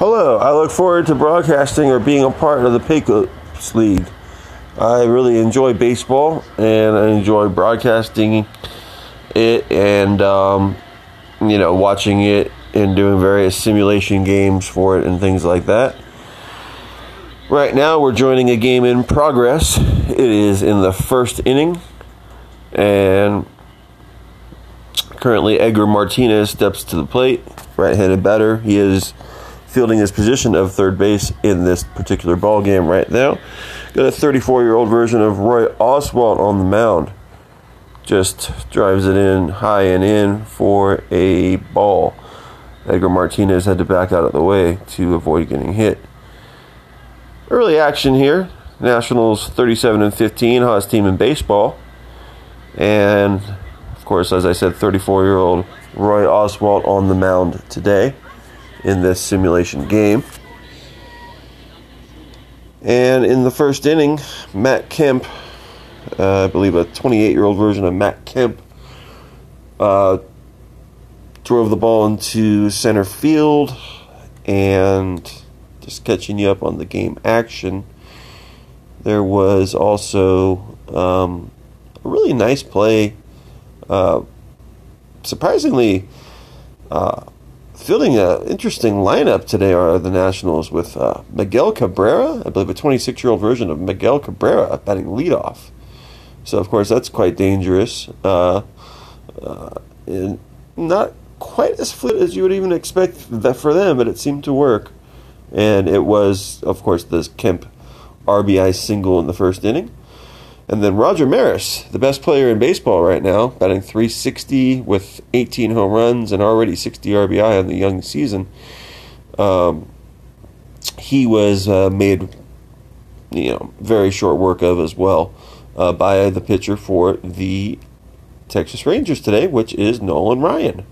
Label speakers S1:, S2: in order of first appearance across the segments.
S1: Hello, I look forward to broadcasting or being a part of the Pecos League. I really enjoy baseball and I enjoy broadcasting it and, um, you know, watching it and doing various simulation games for it and things like that. Right now, we're joining a game in progress. It is in the first inning, and currently Edgar Martinez steps to the plate, right handed batter. He is fielding his position of third base in this particular ball game right now. Got a 34 year old version of Roy Oswalt on the mound. Just drives it in high and in for a ball. Edgar Martinez had to back out of the way to avoid getting hit. Early action here. Nationals 37 and 15, hottest team in baseball. And of course, as I said, 34 year old Roy Oswalt on the mound today in this simulation game. And in the first inning, Matt Kemp, uh, I believe a 28 year old version of Matt Kemp, uh, drove the ball into center field and just catching you up on the game action. There was also um, a really nice play. Uh, surprisingly, uh, fielding an interesting lineup today are the Nationals with uh, Miguel Cabrera, I believe a 26 year old version of Miguel Cabrera batting leadoff. So, of course, that's quite dangerous. Uh, uh, and not quite as fluid as you would even expect that for them, but it seemed to work. And it was, of course, this Kemp RBI single in the first inning. And then Roger Maris, the best player in baseball right now, batting 360 with 18 home runs and already 60 RBI on the young season. Um, he was uh, made, you know, very short work of as well uh, by the pitcher for the Texas Rangers today, which is Nolan Ryan.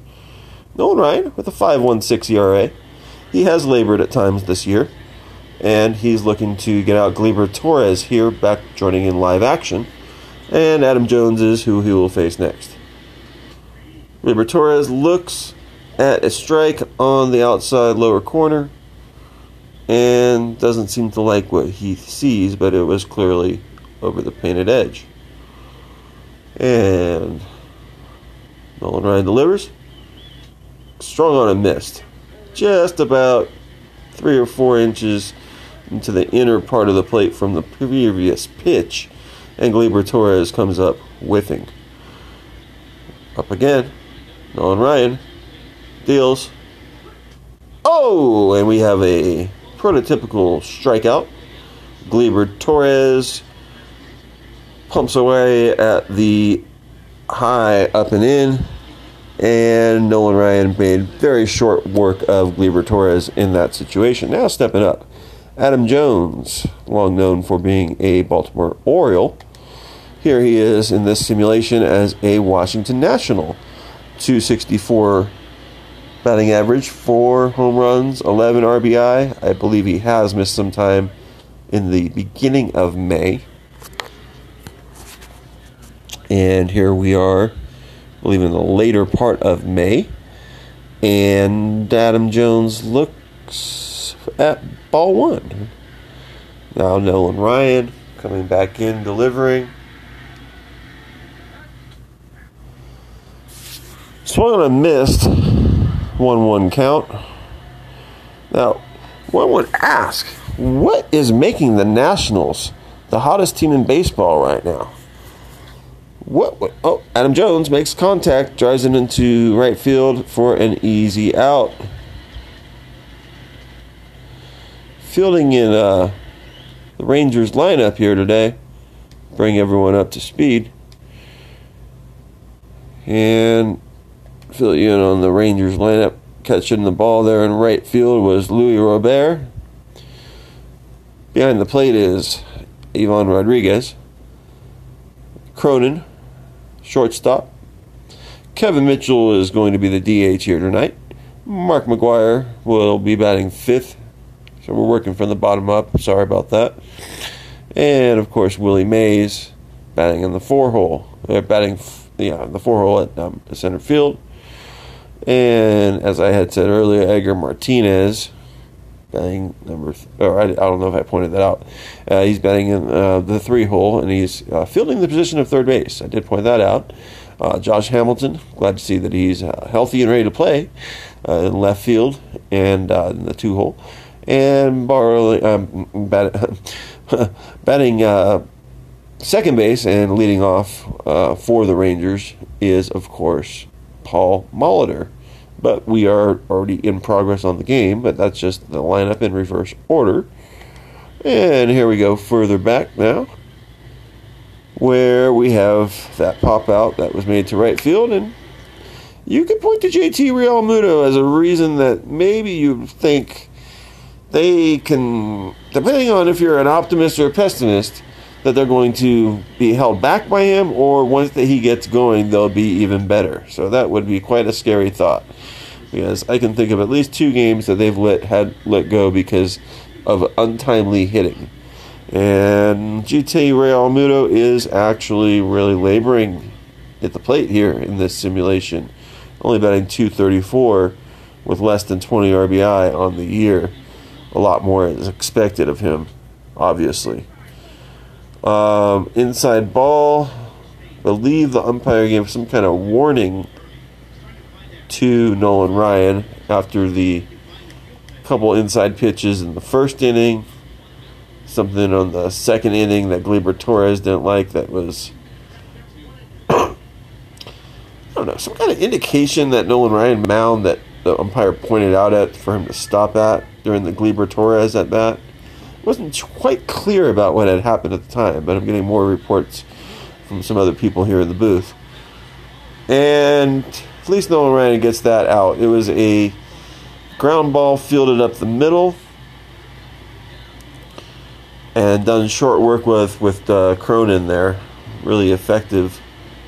S1: Nolan Ryan with a 5.16 ERA. He has labored at times this year and he's looking to get out Gleyber Torres here, back joining in live action, and Adam Jones is who he will face next. Gleyber Torres looks at a strike on the outside lower corner and doesn't seem to like what he sees, but it was clearly over the painted edge. And Nolan Ryan delivers. Strong on a missed. Just about three or four inches into the inner part of the plate from the previous pitch, and Gleyber Torres comes up whiffing. Up again, Nolan Ryan deals. Oh, and we have a prototypical strikeout. Gleyber Torres pumps away at the high up and in, and Nolan Ryan made very short work of Gleyber Torres in that situation. Now stepping up. Adam Jones, long known for being a Baltimore Oriole. Here he is in this simulation as a Washington National. 264 batting average, 4 home runs, 11 RBI. I believe he has missed some time in the beginning of May. And here we are, I believe in the later part of May. And Adam Jones looks at ball one. Now Nolan Ryan coming back in, delivering. Swung on a missed 1 1 count. Now, one would ask, what is making the Nationals the hottest team in baseball right now? What, what? Oh, Adam Jones makes contact, drives it into right field for an easy out. Fielding in uh, the Rangers lineup here today. Bring everyone up to speed. And fill you in on the Rangers lineup. Catching the ball there in right field was Louis Robert. Behind the plate is Ivan Rodriguez. Cronin, shortstop. Kevin Mitchell is going to be the DH here tonight. Mark McGwire will be batting fifth so we're working from the bottom up. Sorry about that. And of course, Willie Mays batting in the four hole. They're batting, yeah, in the four hole at um, center field. And as I had said earlier, Edgar Martinez batting number, th- or I, I, don't know if I pointed that out. Uh, he's batting in uh, the three hole, and he's uh, fielding the position of third base. I did point that out. Uh, Josh Hamilton, glad to see that he's uh, healthy and ready to play in left field and in the two hole. And Barley, um, bat, batting second base and leading off for the Rangers is, of course, Paul Molitor but we are already in progress on the game, but that's just the lineup in reverse order. And here we go further back now, where we have that pop out that was made to right field, and you could point to JT Realmuto as a reason that maybe you think they can, depending on if you're an optimist or a pessimist, that they're going to be held back by him, or once that he gets going, they'll be even better. So that would be quite a scary thought because I can think of at least two games that they've let had let go because of untimely hitting. And JT Realmuto is actually really laboring at the plate here in this simulation, only batting 234 with less than 20 RBI on the year. A lot more is expected of him, obviously. Um, inside ball, believe the umpire gave some kind of warning to Nolan Ryan after the couple inside pitches in the first inning. Something on the second inning that Gleyber Torres didn't like that was, I don't know, some kind of indication that Nolan Ryan mound that the umpire pointed out at for him to stop at during the Gleyber Torres at bat. Wasn't quite clear about what had happened at the time, but I'm getting more reports from some other people here in the booth. And least Nolan Ryan gets that out. It was a ground ball fielded up the middle and done short work with with uh, Cronin there. Really effective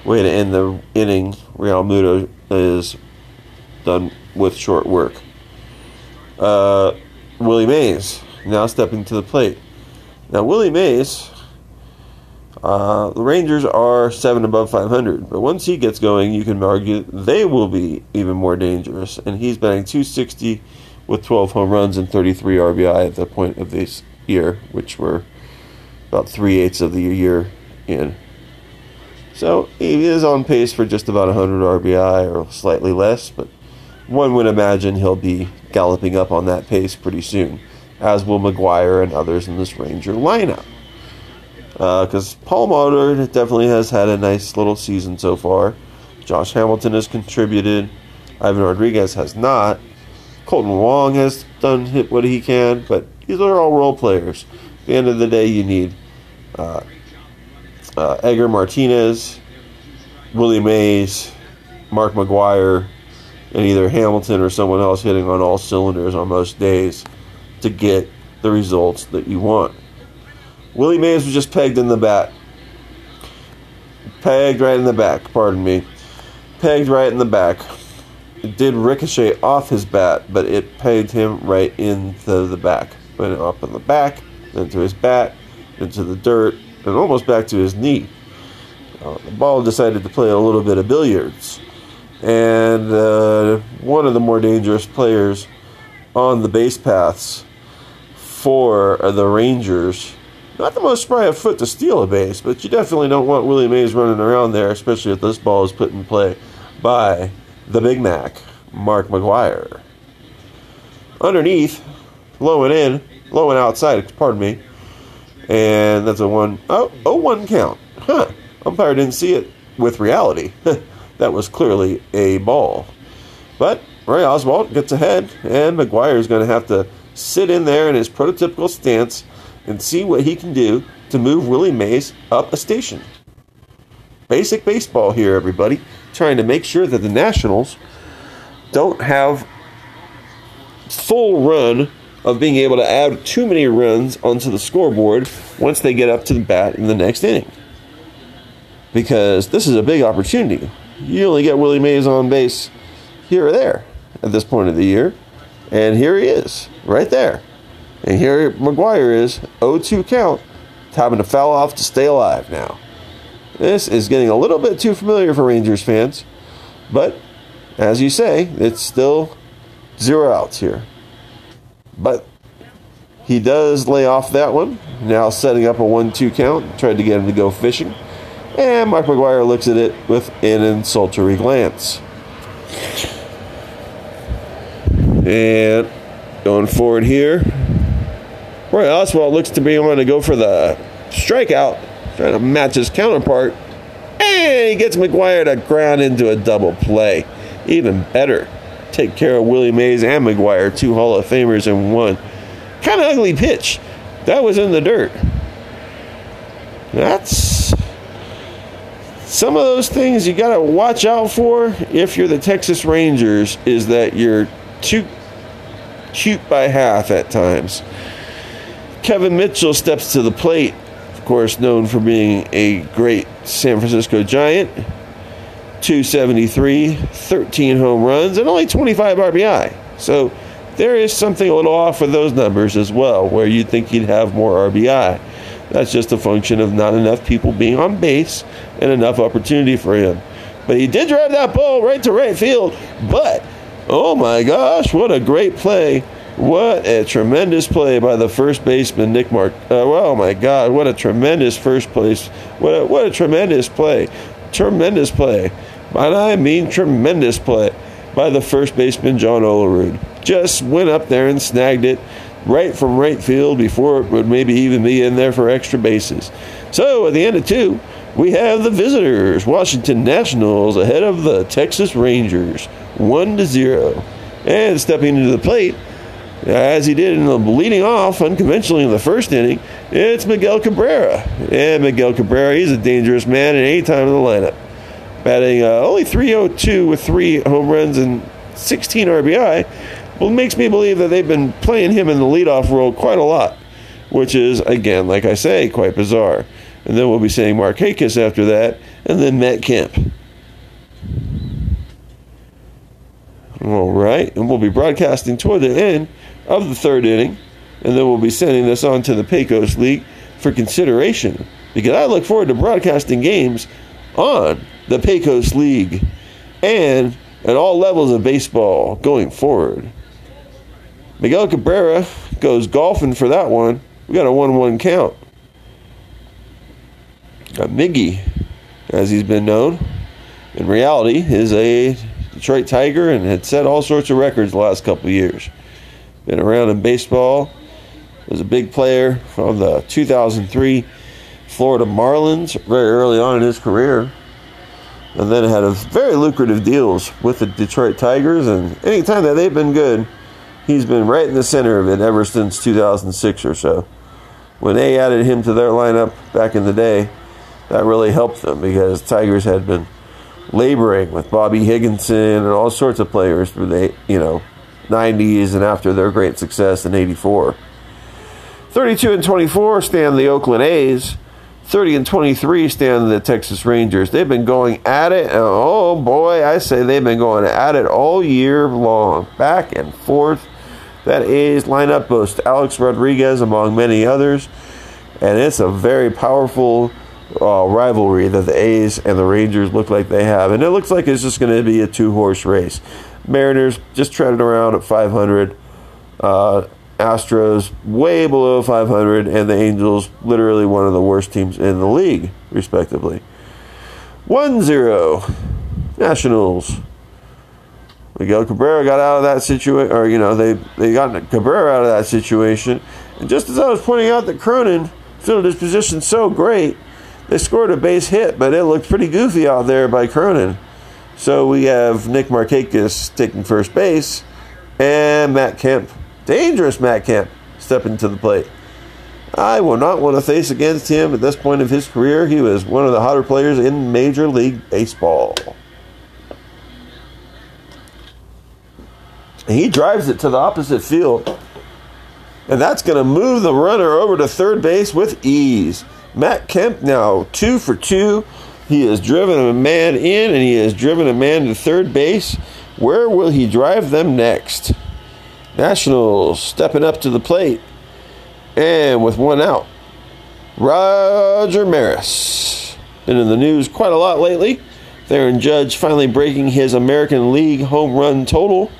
S1: way to end the inning. Realmuto is done with short work. Uh, Willie Mays now stepping to the plate. Now Willie Mays uh, the Rangers are seven above 500, but once he gets going, you can argue they will be even more dangerous. And he's batting 260 with 12 home runs and 33 RBI at the point of this year, which were about three eighths of the year in. So he is on pace for just about 100 RBI or slightly less, but one would imagine he'll be galloping up on that pace pretty soon, as will McGwire and others in this Ranger lineup because uh, Paul Molitor definitely has had a nice little season so far. Josh Hamilton has contributed. Ivan Rodriguez has not. Kolten Wong has done hit what he can, but these are all role players. At the end of the day, you need uh, uh, Edgar Martinez, Willie Mays, Mark McGwire, and either Hamilton or someone else hitting on all cylinders on most days to get the results that you want. Willie Mays was just pegged in the back. Pegged right in the back, pardon me. Pegged right in the back. It did ricochet off his bat, but it pegged him right into the back. Went up in the back, into his bat, into the dirt, and almost back to his knee. Uh, the ball decided to play a little bit of billiards. And uh, one of the more dangerous players on the base paths for the Rangers not the most spry of foot to steal a base, but you definitely don't want Willie Mays running around there, especially if this ball is put in play by the Big Mac, Mark McGwire. Underneath, low and in, low and outside, pardon me. And that's a one, oh, oh, one count. Huh. Umpire didn't see it with reality. that was clearly a ball. But Ray Oswalt gets ahead, and McGwire is going to have to sit in there in his prototypical stance and see what he can do to move Willie Mays up a station. Basic baseball here, everybody. Trying to make sure that the Nationals don't have full run of being able to add too many runs onto the scoreboard once they get up to the bat in the next inning. Because this is a big opportunity. You only get Willie Mays on base here or there at this point of the year. And here he is, right there. And here McGwire is 0-2 count, having to foul off to stay alive now. This is getting a little bit too familiar for Rangers fans, but as you say, it's still zero outs here. But He does lay off that one. Now setting up a 1 2 count. Tried to get him to go fishing. And Mark McGwire looks at it with an insultory glance. And going forward here, Roy Oswalt looks to be wanting to go for the strikeout, trying to match his counterpart. And he gets McGwire to ground into a double play. Even better, take care of Willie Mays and McGwire, two Hall of Famers in one. Kind of ugly pitch. That was in the dirt. That's some of those things you got to watch out for if you're the Texas Rangers is that you're too cute by half at times. Kevin Mitchell steps to the plate, of course, known for being a great San Francisco Giant. 273, 13 home runs, and only 25 RBI. So there is something a little off with those numbers as well, where you'd think he'd have more RBI. That's just a function of not enough people being on base and enough opportunity for him. But he did drive that ball right to right field. But, oh my gosh, what a great play what a tremendous play by the first baseman, Nick Mark. Uh, oh my God, what a tremendous first place. What a, what a tremendous play. Tremendous play. And I mean tremendous play by the first baseman, John Olerud. Just went up there and snagged it right from right field before it would maybe even be in there for extra bases. So at the end of two, we have the visitors, Washington Nationals, ahead of the Texas Rangers, one to zero. And stepping into the plate as he did in the leading off unconventionally in the first inning, it's Miguel Cabrera. And Miguel Cabrera, he's a dangerous man at any time in the lineup. Batting uh, only 302 with three home runs and 16 RBI. Well, it makes me believe that they've been playing him in the leadoff role quite a lot, which is, again, like I say, quite bizarre. And then we'll be saying Markakis after that, and then Matt Kemp. All right, and we'll be broadcasting toward the end of the third inning, and then we'll be sending this on to the Pecos League for consideration because I look forward to broadcasting games on the Pecos League and at all levels of baseball going forward. Miguel Cabrera goes golfing for that one. We got a 1 1 count. Got Miggy, as he's been known, in reality, is a Detroit Tiger and had set all sorts of records the last couple years been around in baseball. Was a big player from the 2003 Florida Marlins very early on in his career. And then had a very lucrative deals with the Detroit Tigers. And anytime that they've been good, he's been right in the center of it ever since 2006 or so. When they added him to their lineup back in the day, that really helped them because Tigers had been laboring with Bobby Higginson and all sorts of players through the you know 90s and after their great success in 84. 32 and 24 stand the Oakland A's. 30 and 23 stand the Texas Rangers. They've been going at it. oh boy, I say they've been going at it all year long, back and forth. That A's lineup boasts Alex Rodriguez among many others, and it's a very powerful uh, rivalry that the A's and the Rangers look like they have. And it looks like it's just going to be a two horse race. Mariners just treading around at 500. Uh, Astros way below 500, and the Angels literally one of the worst teams in the league, respectively. 1 0. Nationals. Miguel Cabrera got out of that situation, or, you know, they, they got Cabrera out of that situation. And just as I was pointing out that Cronin filled his position so great, they scored a base hit, but it looked pretty goofy out there by Cronin. So we have Nick Markakis taking first base and Matt Kemp, dangerous Matt Kemp, stepping to the plate. I will not want to face against him at this point of his career. He was one of the hotter players in Major League Baseball. He drives it to the opposite field. And that's going to move the runner over to third base with ease. Matt Kemp now two for two he has driven a man in and he has driven a man to third base. Where will he drive them next? Nationals stepping up to the plate. And with one out, Roger Maris. Been in the news quite a lot lately. Aaron Judge finally breaking his American League home run total.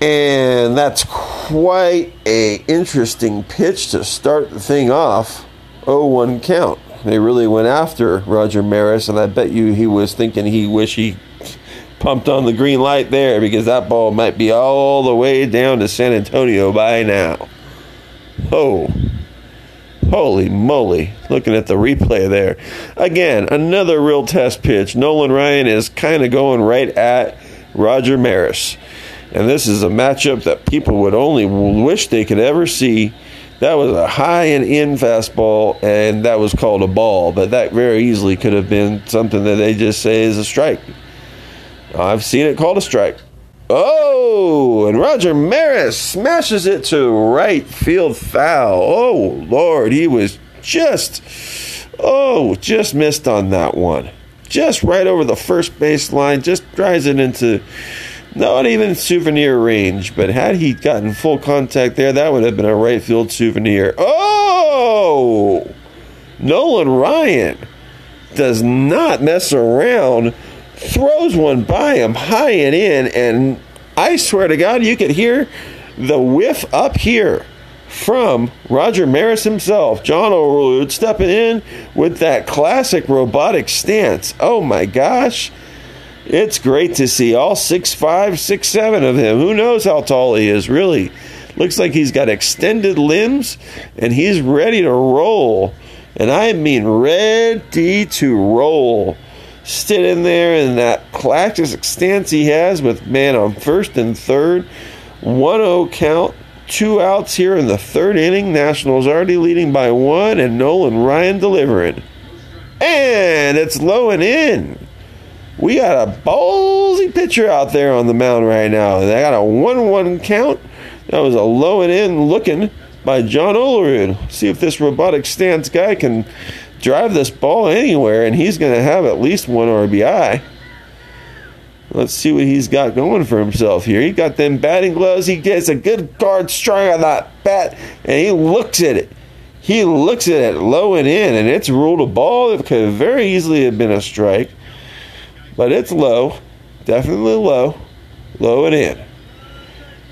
S1: And that's quite a interesting pitch to start the thing off. 0-1 count. They really went after Roger Maris, and I bet you he was thinking he wish he pumped on the green light there because that ball might be all the way down to San Antonio by now. Oh, holy moly! Looking at the replay there, again another real test pitch. Nolan Ryan is kind of going right at Roger Maris, and this is a matchup that people would only wish they could ever see. That was a high and in fastball, and that was called a ball, but that very easily could have been something that they just say is a strike. I've seen it called a strike. Oh, and Roger Maris smashes it to right field foul. Oh, Lord, he was just, oh, just missed on that one. Just right over the first base line, just drives it into not even souvenir range, but had he gotten full contact there, that would have been a right field souvenir. Oh! Nolan Ryan does not mess around, throws one by him high and in, and I swear to God, you could hear the whiff up here from Roger Maris himself, John Olerud, stepping in with that classic robotic stance. Oh my gosh. It's great to see all six five, six seven of him. Who knows how tall he is, really? Looks like he's got extended limbs and he's ready to roll. And I mean ready to roll. Sitting there in that classic stance he has with man on first and third. 1 0 count. Two outs here in the third inning. Nationals already leading by one, and Nolan Ryan delivering. And it's low and in. We got a ballsy pitcher out there on the mound right now. They got a 1 1 count. That was a low and in looking by John Olerud. See if this robotic stance guy can drive this ball anywhere, and he's going to have at least one RBI. Let's see what he's got going for himself here. He got them batting gloves. He gets a good guard strike on that bat, and he looks at it. He looks at it low and in, and it's ruled a ball. It could very easily have been a strike but it's low, definitely low, low and in.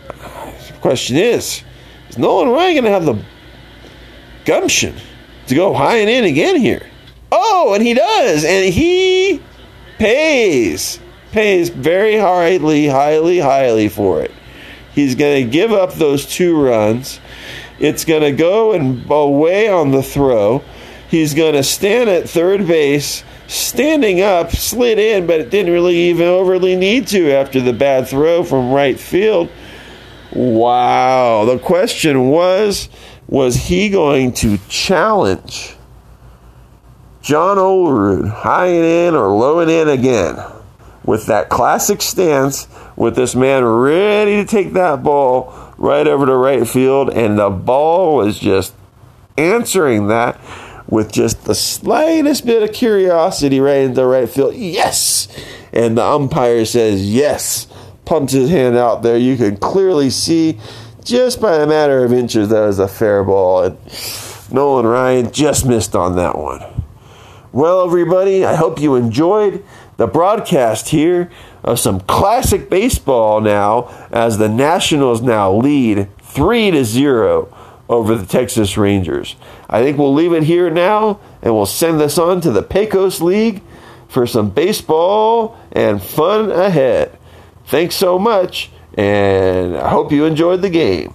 S1: The question is, is Nolan Ryan going to have the gumption to go high and in again here? Oh, and he does, and he pays, pays very highly, highly, highly for it. He's going to give up those two runs. It's going to go and away on the throw. He's going to stand at third base standing up, slid in, but it didn't really even overly need to after the bad throw from right field. Wow. The question was was he going to challenge John Olerud high and in or low and in again with that classic stance with this man ready to take that ball right over to right field and the ball was just answering that with just the slightest bit of curiosity right in the right field. Yes! And the umpire says yes. Pumps his hand out there. You can clearly see just by a matter of inches that was a fair ball. And Nolan Ryan just missed on that one. Well, everybody, I hope you enjoyed the broadcast here of some classic baseball now as the Nationals now lead 3 to 0 over the Texas Rangers. I think we'll leave it here now and we'll send this on to the Pecos League for some baseball and fun ahead. Thanks so much, and I hope you enjoyed the game.